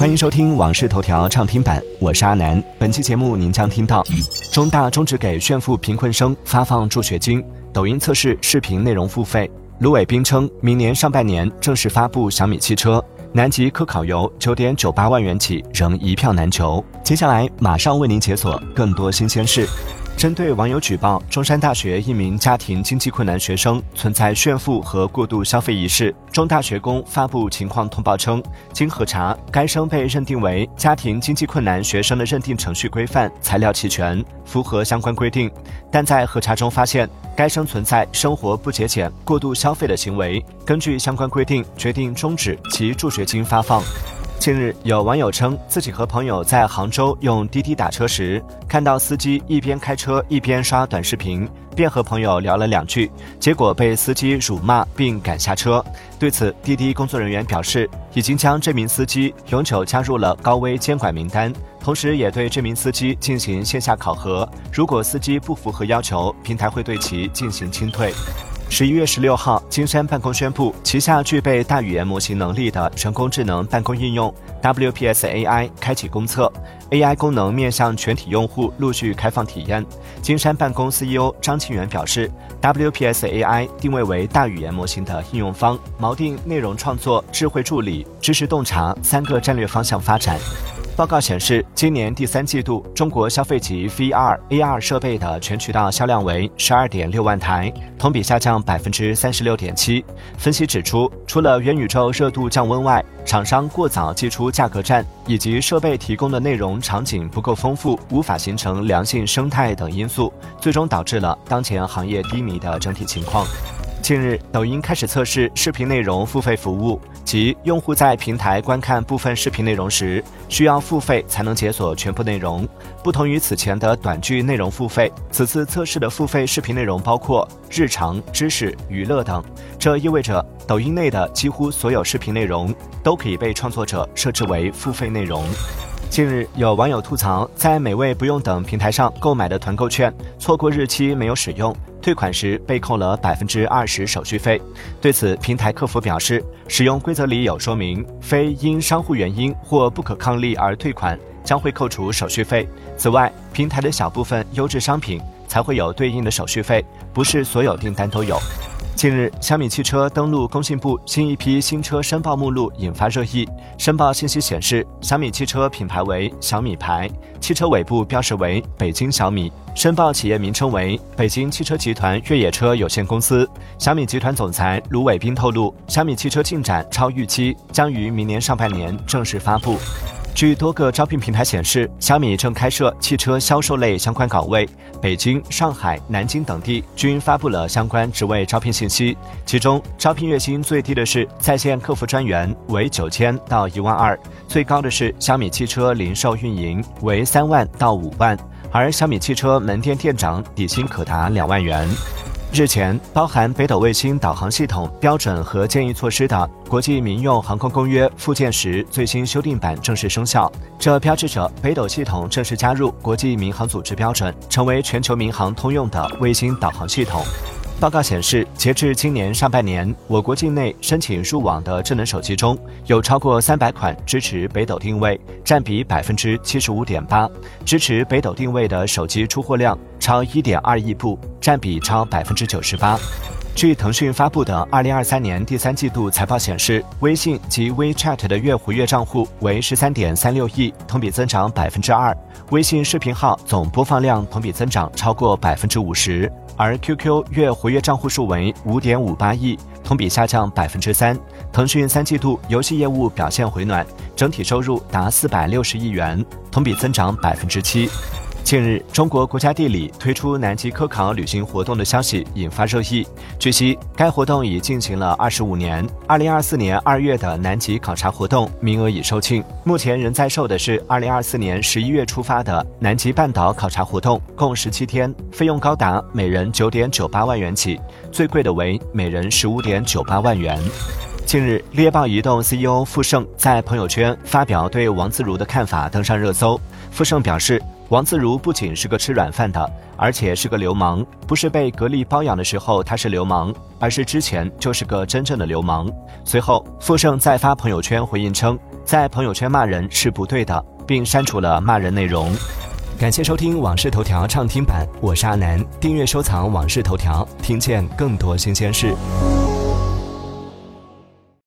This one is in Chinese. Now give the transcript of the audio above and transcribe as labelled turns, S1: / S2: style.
S1: 欢迎收听《往事头条》畅听版，我是阿南。本期节目您将听到：中大终止给炫富贫困生发放助学金；抖音测试视频内容付费；卢伟斌称明年上半年正式发布小米汽车；南极科考游九点九八万元起仍一票难求。接下来马上为您解锁更多新鲜事。针对网友举报中山大学一名家庭经济困难学生存在炫富和过度消费一事，中大学工发布情况通报称，经核查，该生被认定为家庭经济困难学生的认定程序规范、材料齐全，符合相关规定，但在核查中发现，该生存在生活不节俭、过度消费的行为，根据相关规定，决定终止其助学金发放。近日，有网友称自己和朋友在杭州用滴滴打车时，看到司机一边开车一边刷短视频，便和朋友聊了两句，结果被司机辱骂并赶下车。对此，滴滴工作人员表示，已经将这名司机永久加入了高危监管名单，同时也对这名司机进行线下考核。如果司机不符合要求，平台会对其进行清退。十一月十六号，金山办公宣布，旗下具备大语言模型能力的人工智能办公应用 WPS AI 开启公测，AI 功能面向全体用户陆续开放体验。金山办公 CEO 张庆元表示，WPS AI 定位为大语言模型的应用方，锚定内容创作、智慧助理、知识洞察三个战略方向发展。报告显示，今年第三季度中国消费级 VR、AR 设备的全渠道销量为十二点六万台，同比下降百分之三十六点七。分析指出，除了元宇宙热度降温外，厂商过早祭出价格战，以及设备提供的内容场景不够丰富，无法形成良性生态等因素，最终导致了当前行业低迷的整体情况。近日，抖音开始测试视频内容付费服务，即用户在平台观看部分视频内容时，需要付费才能解锁全部内容。不同于此前的短剧内容付费，此次测试的付费视频内容包括日常、知识、娱乐等。这意味着抖音内的几乎所有视频内容都可以被创作者设置为付费内容。近日，有网友吐槽，在美味不用等平台上购买的团购券，错过日期没有使用。退款时被扣了百分之二十手续费，对此平台客服表示，使用规则里有说明，非因商户原因或不可抗力而退款，将会扣除手续费。此外，平台的小部分优质商品才会有对应的手续费，不是所有订单都有。近日，小米汽车登录工信部新一批新车申报目录，引发热议。申报信息显示，小米汽车品牌为小米牌，汽车尾部标识为北京小米，申报企业名称为北京汽车集团越野车有限公司。小米集团总裁卢伟斌透露，小米汽车进展超预期，将于明年上半年正式发布。据多个招聘平台显示，小米正开设汽车销售类相关岗位，北京、上海、南京等地均发布了相关职位招聘信息。其中，招聘月薪最低的是在线客服专员，为九千到一万二；最高的是小米汽车零售运营，为三万到五万。而小米汽车门店店长底薪可达两万元。日前，包含北斗卫星导航系统标准和建议措施的《国际民用航空公约》附件十最新修订版正式生效，这标志着北斗系统正式加入国际民航组织标准，成为全球民航通用的卫星导航系统。报告显示，截至今年上半年，我国境内申请入网的智能手机中有超过三百款支持北斗定位，占比百分之七十五点八。支持北斗定位的手机出货量超一点二亿部，占比超百分之九十八。据腾讯发布的二零二三年第三季度财报显示，微信及 WeChat 的月活跃账户为十三点三六亿，同比增长百分之二；微信视频号总播放量同比增长超过百分之五十，而 QQ 月活跃账户数为五点五八亿，同比下降百分之三。腾讯三季度游戏业务表现回暖，整体收入达四百六十亿元，同比增长百分之七。近日，中国国家地理推出南极科考旅行活动的消息引发热议。据悉，该活动已进行了二十五年。二零二四年二月的南极考察活动名额已售罄，目前仍在售的是二零二四年十一月出发的南极半岛考察活动，共十七天，费用高达每人九点九八万元起，最贵的为每人十五点九八万元。近日，猎豹移动 CEO 傅盛在朋友圈发表对王自如的看法，登上热搜。傅盛表示。王自如不仅是个吃软饭的，而且是个流氓。不是被格力包养的时候他是流氓，而是之前就是个真正的流氓。随后，傅盛再发朋友圈回应称，在朋友圈骂人是不对的，并删除了骂人内容。感谢收听《往事头条》畅听版，我是阿南。订阅收藏《往事头条》，听见更多新鲜事。